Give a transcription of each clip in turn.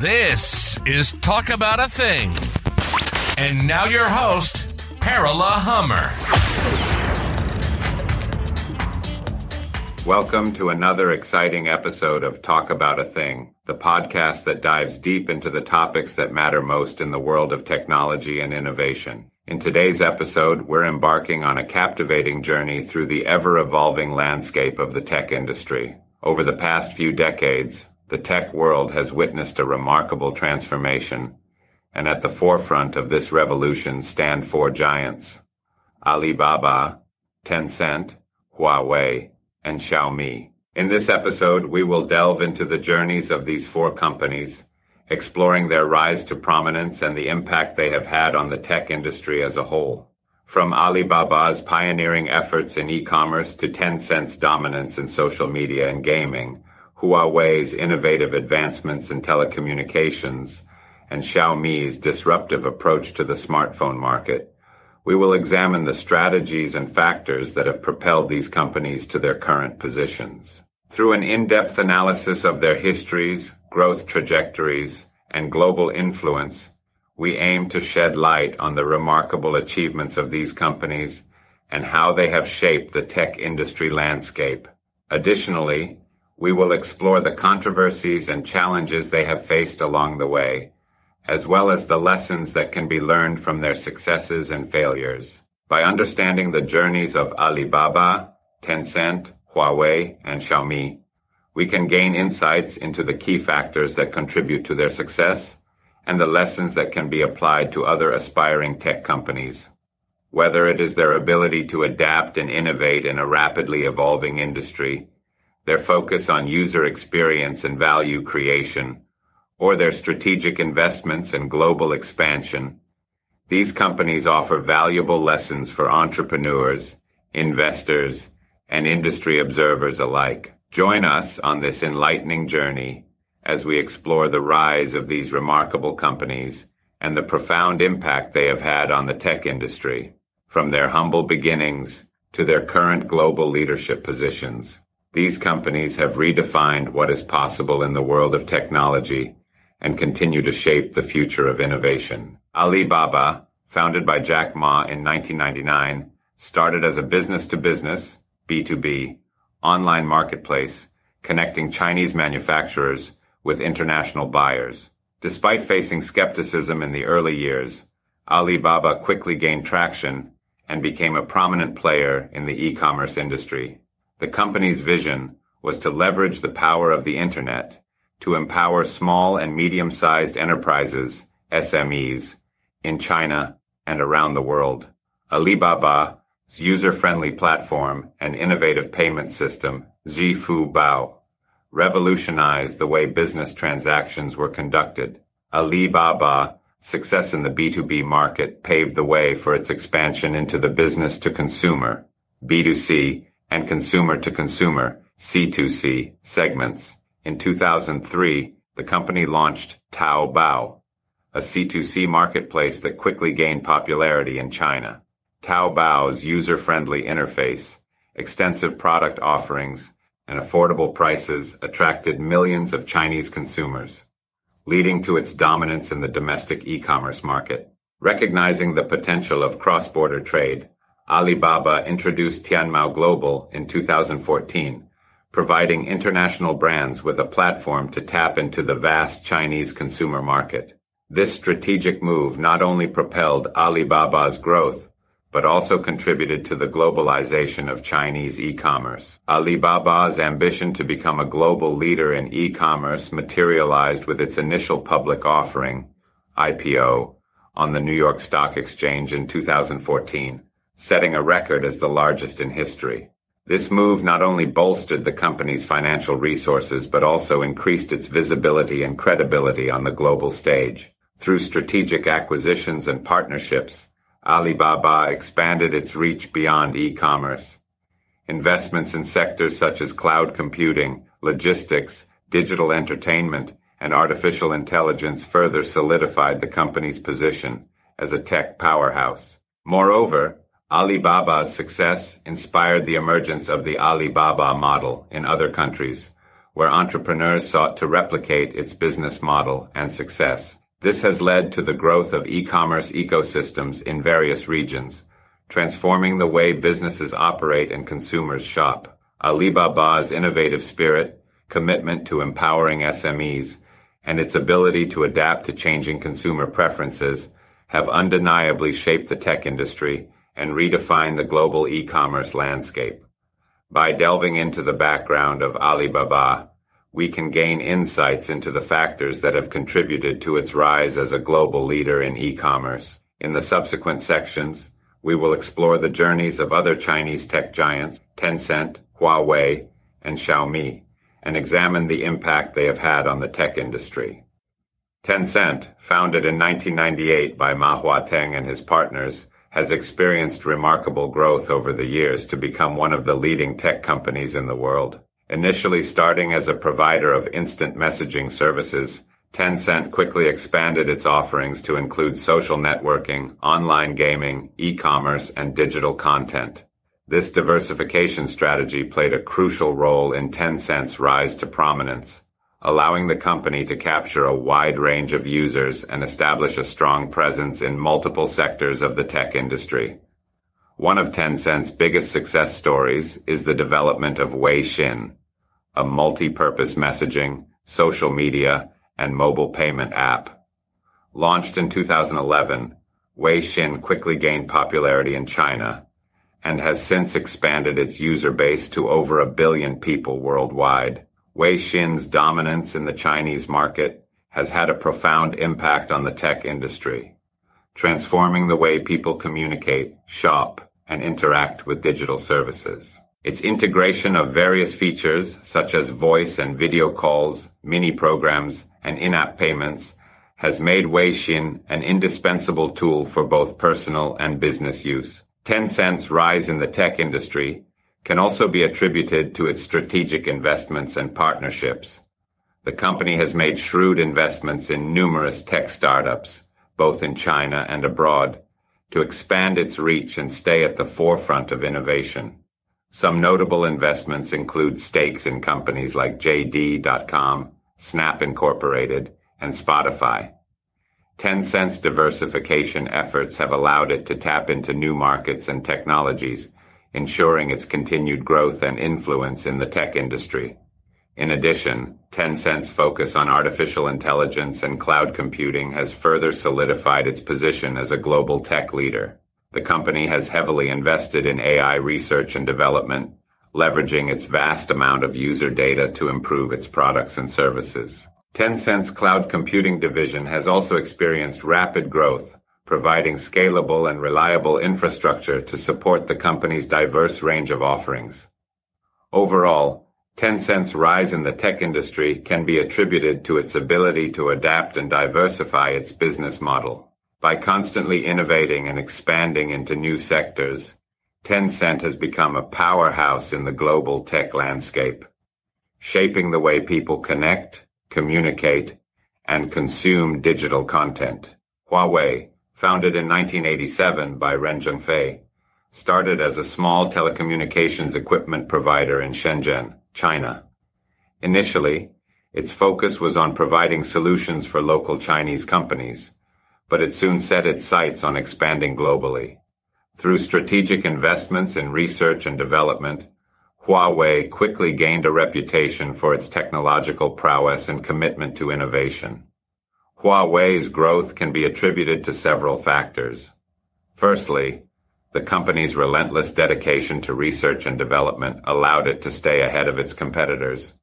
This is Talk About a Thing. And now your host, Carola Hummer. Welcome to another exciting episode of Talk About a Thing, the podcast that dives deep into the topics that matter most in the world of technology and innovation. In today's episode, we're embarking on a captivating journey through the ever evolving landscape of the tech industry. Over the past few decades, the tech world has witnessed a remarkable transformation, and at the forefront of this revolution stand four giants Alibaba, Tencent, Huawei, and Xiaomi. In this episode, we will delve into the journeys of these four companies exploring their rise to prominence and the impact they have had on the tech industry as a whole. From Alibaba's pioneering efforts in e-commerce to Tencent's dominance in social media and gaming, Huawei's innovative advancements in telecommunications, and Xiaomi's disruptive approach to the smartphone market, we will examine the strategies and factors that have propelled these companies to their current positions. Through an in-depth analysis of their histories, growth trajectories, and global influence, we aim to shed light on the remarkable achievements of these companies and how they have shaped the tech industry landscape. Additionally, we will explore the controversies and challenges they have faced along the way, as well as the lessons that can be learned from their successes and failures. By understanding the journeys of Alibaba, Tencent, Huawei, and Xiaomi, we can gain insights into the key factors that contribute to their success and the lessons that can be applied to other aspiring tech companies. Whether it is their ability to adapt and innovate in a rapidly evolving industry, their focus on user experience and value creation, or their strategic investments and global expansion, these companies offer valuable lessons for entrepreneurs, investors, and industry observers alike. Join us on this enlightening journey as we explore the rise of these remarkable companies and the profound impact they have had on the tech industry, from their humble beginnings to their current global leadership positions. These companies have redefined what is possible in the world of technology and continue to shape the future of innovation. Alibaba, founded by Jack Ma in 1999, started as a business to business, B2B, online marketplace connecting Chinese manufacturers with international buyers. Despite facing skepticism in the early years, Alibaba quickly gained traction and became a prominent player in the e-commerce industry. The company's vision was to leverage the power of the internet to empower small and medium-sized enterprises, SMEs, in China and around the world. Alibaba's user-friendly platform and innovative payment system, Zhifu Bao, revolutionized the way business transactions were conducted. Alibaba success in the B2B market paved the way for its expansion into the business to consumer, B2C, and consumer to consumer, C2C, segments. In 2003, the company launched Taobao, a C2C marketplace that quickly gained popularity in China. Taobao's user-friendly interface, extensive product offerings, and affordable prices attracted millions of Chinese consumers, leading to its dominance in the domestic e-commerce market. Recognizing the potential of cross-border trade, Alibaba introduced Tianmao Global in 2014, providing international brands with a platform to tap into the vast Chinese consumer market. This strategic move not only propelled Alibaba's growth, but also contributed to the globalization of Chinese e-commerce. Alibaba's ambition to become a global leader in e-commerce materialized with its initial public offering, IPO, on the New York Stock Exchange in 2014, setting a record as the largest in history. This move not only bolstered the company's financial resources, but also increased its visibility and credibility on the global stage. Through strategic acquisitions and partnerships, Alibaba expanded its reach beyond e-commerce. Investments in sectors such as cloud computing, logistics, digital entertainment, and artificial intelligence further solidified the company's position as a tech powerhouse. Moreover, Alibaba's success inspired the emergence of the Alibaba model in other countries, where entrepreneurs sought to replicate its business model and success. This has led to the growth of e-commerce ecosystems in various regions, transforming the way businesses operate and consumers shop. Alibaba's innovative spirit, commitment to empowering SMEs, and its ability to adapt to changing consumer preferences have undeniably shaped the tech industry and redefine the global e-commerce landscape. By delving into the background of Alibaba, we can gain insights into the factors that have contributed to its rise as a global leader in e-commerce. In the subsequent sections, we will explore the journeys of other Chinese tech giants, Tencent, Huawei, and Xiaomi, and examine the impact they have had on the tech industry. Tencent, founded in 1998 by Ma Huateng and his partners, has experienced remarkable growth over the years to become one of the leading tech companies in the world. Initially starting as a provider of instant messaging services, Tencent quickly expanded its offerings to include social networking, online gaming, e-commerce, and digital content. This diversification strategy played a crucial role in Tencent's rise to prominence, allowing the company to capture a wide range of users and establish a strong presence in multiple sectors of the tech industry. One of Tencent's biggest success stories is the development of Weixin, a multi-purpose messaging, social media, and mobile payment app. Launched in 2011, Weixin quickly gained popularity in China and has since expanded its user base to over a billion people worldwide. Weixin's dominance in the Chinese market has had a profound impact on the tech industry, transforming the way people communicate, shop, and interact with digital services. Its integration of various features such as voice and video calls, mini programs, and in-app payments has made Weixin an indispensable tool for both personal and business use. Tencent's rise in the tech industry can also be attributed to its strategic investments and partnerships. The company has made shrewd investments in numerous tech startups, both in China and abroad, to expand its reach and stay at the forefront of innovation. Some notable investments include stakes in companies like JD.com, Snap Incorporated, and Spotify. Tencent's diversification efforts have allowed it to tap into new markets and technologies ensuring its continued growth and influence in the tech industry. In addition, Tencent's focus on artificial intelligence and cloud computing has further solidified its position as a global tech leader. The company has heavily invested in AI research and development, leveraging its vast amount of user data to improve its products and services. Tencent's cloud computing division has also experienced rapid growth, providing scalable and reliable infrastructure to support the company's diverse range of offerings. Overall, Tencent's rise in the tech industry can be attributed to its ability to adapt and diversify its business model. By constantly innovating and expanding into new sectors, Tencent has become a powerhouse in the global tech landscape, shaping the way people connect, communicate, and consume digital content. Huawei, founded in 1987 by Ren Zhengfei, started as a small telecommunications equipment provider in Shenzhen, China. Initially, its focus was on providing solutions for local Chinese companies, but it soon set its sights on expanding globally. Through strategic investments in research and development, Huawei quickly gained a reputation for its technological prowess and commitment to innovation. Huawei's growth can be attributed to several factors. Firstly, the company's relentless dedication to research and development allowed it to stay ahead of its competitors.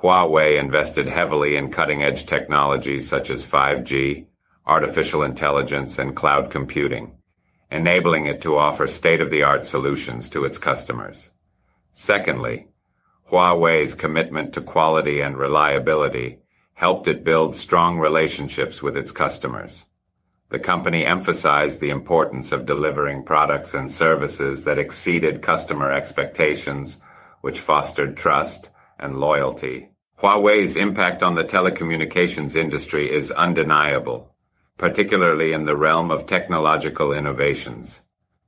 Huawei invested heavily in cutting-edge technologies such as 5G, artificial intelligence, and cloud computing, enabling it to offer state-of-the-art solutions to its customers. Secondly, Huawei's commitment to quality and reliability helped it build strong relationships with its customers. The company emphasized the importance of delivering products and services that exceeded customer expectations, which fostered trust and loyalty. Huawei's impact on the telecommunications industry is undeniable, particularly in the realm of technological innovations.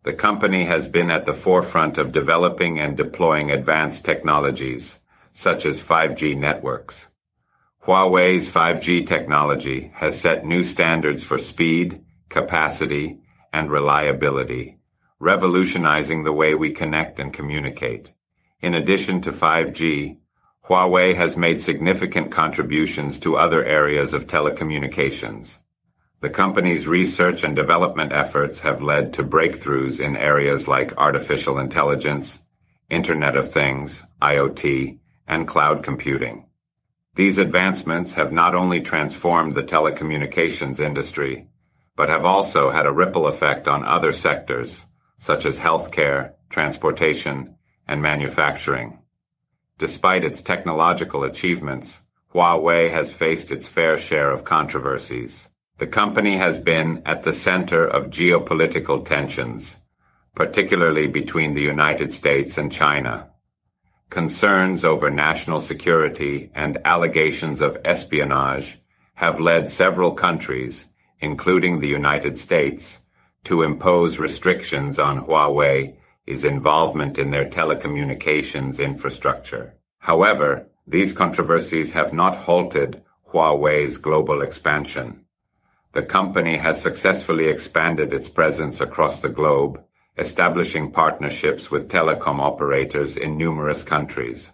The company has been at the forefront of developing and deploying advanced technologies, such as 5G networks. Huawei's 5G technology has set new standards for speed, capacity, and reliability, revolutionizing the way we connect and communicate. In addition to 5G, Huawei has made significant contributions to other areas of telecommunications. The company's research and development efforts have led to breakthroughs in areas like artificial intelligence, Internet of Things, IoT, and cloud computing. These advancements have not only transformed the telecommunications industry, but have also had a ripple effect on other sectors, such as healthcare, transportation, and manufacturing. Despite its technological achievements, Huawei has faced its fair share of controversies. The company has been at the center of geopolitical tensions, particularly between the United States and China. Concerns over national security and allegations of espionage have led several countries, including the United States, to impose restrictions on Huawei's involvement in their telecommunications infrastructure. However, these controversies have not halted Huawei's global expansion. The company has successfully expanded its presence across the globe, establishing partnerships with telecom operators in numerous countries.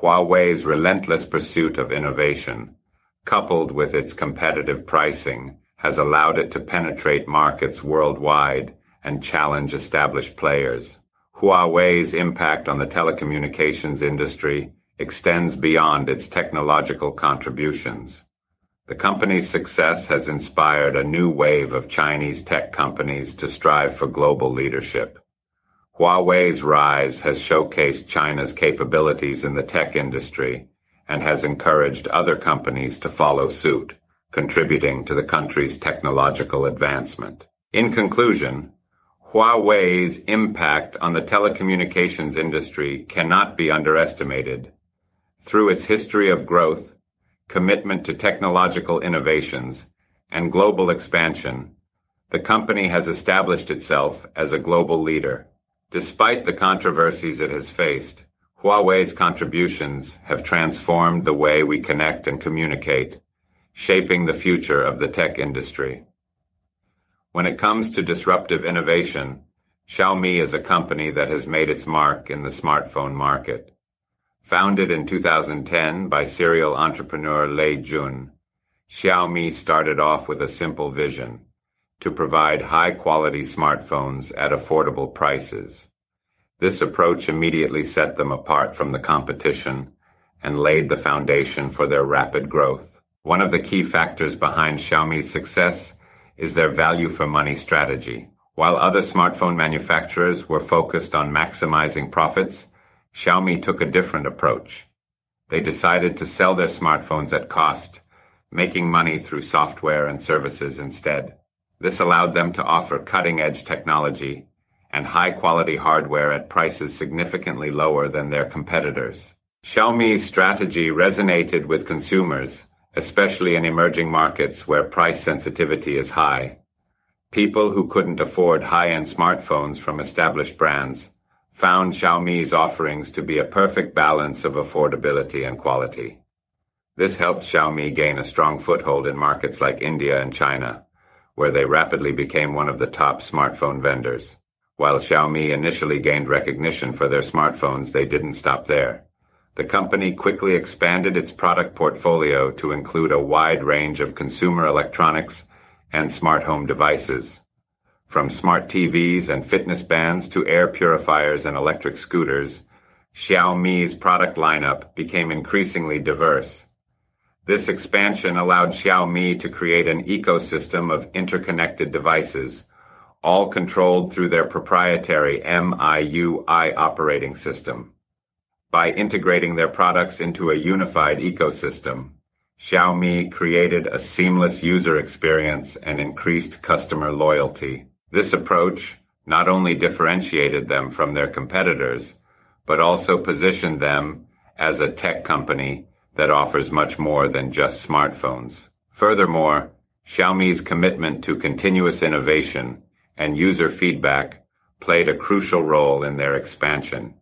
Huawei's relentless pursuit of innovation, coupled with its competitive pricing, has allowed it to penetrate markets worldwide and challenge established players. Huawei's impact on the telecommunications industry extends beyond its technological contributions. The company's success has inspired a new wave of Chinese tech companies to strive for global leadership. Huawei's rise has showcased China's capabilities in the tech industry and has encouraged other companies to follow suit, contributing to the country's technological advancement. In conclusion, Huawei's impact on the telecommunications industry cannot be underestimated. Through its history of growth, commitment to technological innovations, and global expansion, the company has established itself as a global leader. Despite the controversies it has faced, Huawei's contributions have transformed the way we connect and communicate, shaping the future of the tech industry. When it comes to disruptive innovation, Xiaomi is a company that has made its mark in the smartphone market. Founded in 2010 by serial entrepreneur Lei Jun, Xiaomi started off with a simple vision to provide high quality smartphones at affordable prices. This approach immediately set them apart from the competition and laid the foundation for their rapid growth. One of the key factors behind Xiaomi's success is their value for money strategy. While other smartphone manufacturers were focused on maximizing profits, Xiaomi took a different approach. They decided to sell their smartphones at cost, making money through software and services instead. This allowed them to offer cutting edge technology and high quality hardware at prices significantly lower than their competitors. Xiaomi's strategy resonated with consumers especially in emerging markets where price sensitivity is high. People who couldn't afford high-end smartphones from established brands found Xiaomi's offerings to be a perfect balance of affordability and quality. This helped Xiaomi gain a strong foothold in markets like India and China, where they rapidly became one of the top smartphone vendors. While Xiaomi initially gained recognition for their smartphones, they didn't stop there. The company quickly expanded its product portfolio to include a wide range of consumer electronics and smart home devices. From smart TVs and fitness bands to air purifiers and electric scooters, Xiaomi's product lineup became increasingly diverse. This expansion allowed Xiaomi to create an ecosystem of interconnected devices, all controlled through their proprietary MIUI operating system. By integrating their products into a unified ecosystem, Xiaomi created a seamless user experience and increased customer loyalty. This approach not only differentiated them from their competitors, but also positioned them as a tech company that offers much more than just smartphones. Furthermore, Xiaomi's commitment to continuous innovation and user feedback played a crucial role in their expansion.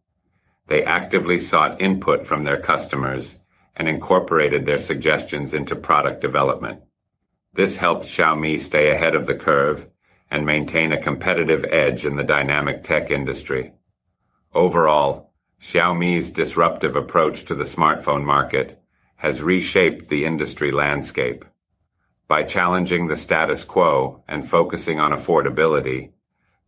They actively sought input from their customers and incorporated their suggestions into product development. This helped Xiaomi stay ahead of the curve and maintain a competitive edge in the dynamic tech industry. Overall, Xiaomi's disruptive approach to the smartphone market has reshaped the industry landscape. By challenging the status quo and focusing on affordability,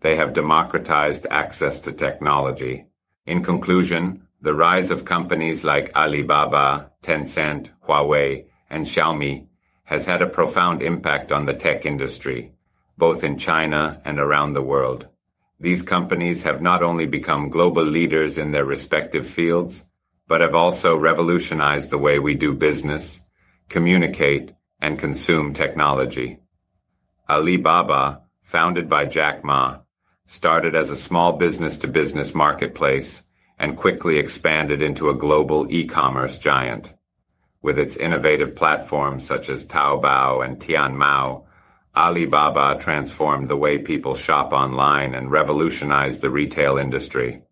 they have democratized access to technology. In conclusion, the rise of companies like Alibaba, Tencent, Huawei, and Xiaomi has had a profound impact on the tech industry, both in China and around the world. These companies have not only become global leaders in their respective fields, but have also revolutionized the way we do business, communicate, and consume technology. Alibaba, founded by Jack Ma, started as a small business-to-business marketplace and quickly expanded into a global e-commerce giant. With its innovative platforms such as Taobao and Tianmao, Alibaba transformed the way people shop online and revolutionized the retail industry.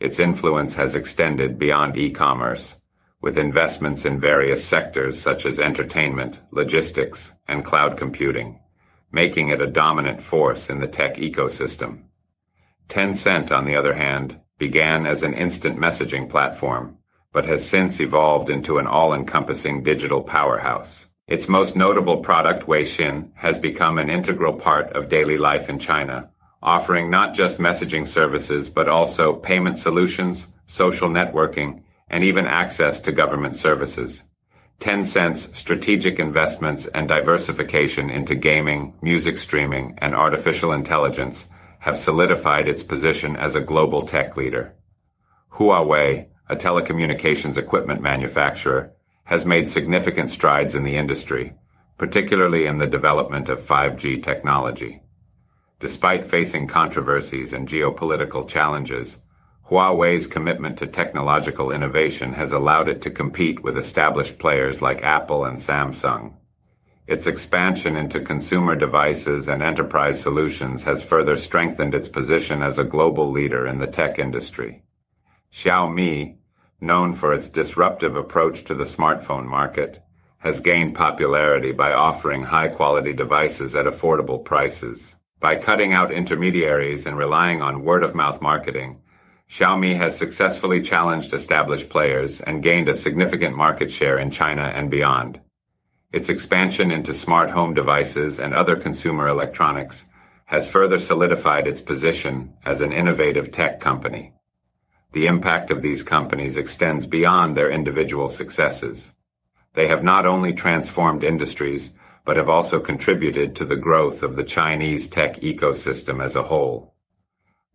Its influence has extended beyond e-commerce, with investments in various sectors such as entertainment, logistics, and cloud computing, making it a dominant force in the tech ecosystem. Tencent, on the other hand, began as an instant messaging platform, but has since evolved into an all-encompassing digital powerhouse. Its most notable product, Weixin, has become an integral part of daily life in China, offering not just messaging services, but also payment solutions, social networking, and even access to government services. Tencent's strategic investments and diversification into gaming, music streaming, and artificial intelligence have solidified its position as a global tech leader. Huawei, a telecommunications equipment manufacturer, has made significant strides in the industry, particularly in the development of 5G technology. Despite facing controversies and geopolitical challenges, Huawei's commitment to technological innovation has allowed it to compete with established players like Apple and Samsung. Its expansion into consumer devices and enterprise solutions has further strengthened its position as a global leader in the tech industry. Xiaomi, known for its disruptive approach to the smartphone market, has gained popularity by offering high-quality devices at affordable prices. By cutting out intermediaries and relying on word-of-mouth marketing, Xiaomi has successfully challenged established players and gained a significant market share in China and beyond. Its expansion into smart home devices and other consumer electronics has further solidified its position as an innovative tech company. The impact of these companies extends beyond their individual successes. They have not only transformed industries, but have also contributed to the growth of the Chinese tech ecosystem as a whole.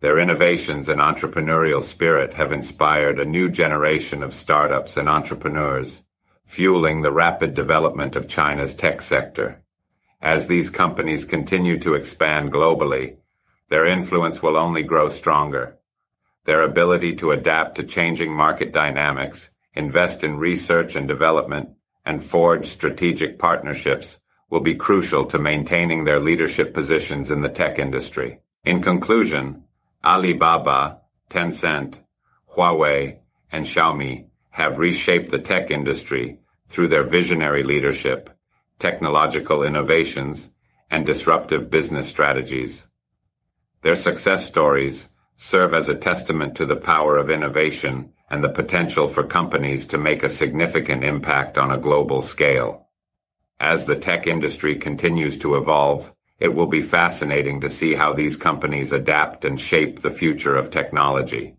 Their innovations and entrepreneurial spirit have inspired a new generation of startups and entrepreneurs fueling the rapid development of China's tech sector. As these companies continue to expand globally, their influence will only grow stronger. Their ability to adapt to changing market dynamics, invest in research and development, and forge strategic partnerships will be crucial to maintaining their leadership positions in the tech industry. In conclusion, Alibaba, Tencent, Huawei, and Xiaomi have reshaped the tech industry through their visionary leadership, technological innovations, and disruptive business strategies. Their success stories serve as a testament to the power of innovation and the potential for companies to make a significant impact on a global scale. As the tech industry continues to evolve, it will be fascinating to see how these companies adapt and shape the future of technology.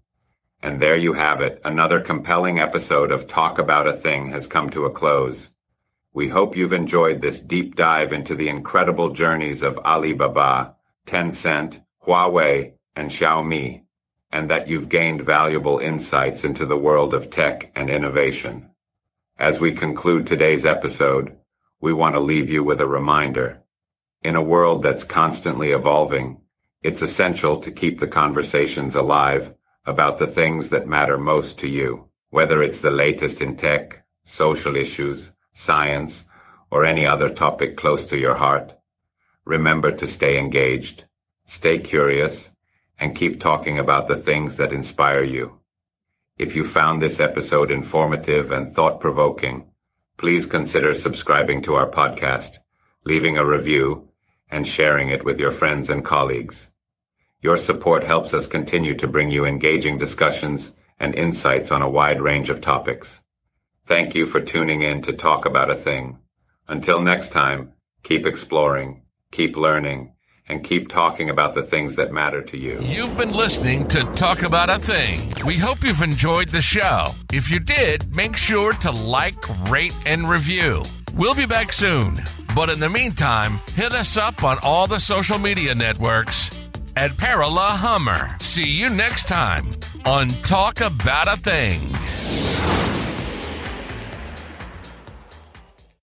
And there you have it. Another compelling episode of Talk About a Thing has come to a close. We hope you've enjoyed this deep dive into the incredible journeys of Alibaba, Tencent, Huawei, and Xiaomi, and that you've gained valuable insights into the world of tech and innovation. As we conclude today's episode, we want to leave you with a reminder. In a world that's constantly evolving, it's essential to keep the conversations alive about the things that matter most to you, whether it's the latest in tech, social issues, science, or any other topic close to your heart. Remember to stay engaged, stay curious, and keep talking about the things that inspire you. If you found this episode informative and thought provoking, please consider subscribing to our podcast, leaving a review, and sharing it with your friends and colleagues. Your support helps us continue to bring you engaging discussions and insights on a wide range of topics. Thank you for tuning in to Talk About a Thing. Until next time, keep exploring, keep learning, and keep talking about the things that matter to you. You've been listening to Talk About a Thing. We hope you've enjoyed the show. If you did, make sure to like, rate, and review. We'll be back soon. But in the meantime, hit us up on all the social media networks at Parala Hummer. See you next time on Talk About a Thing.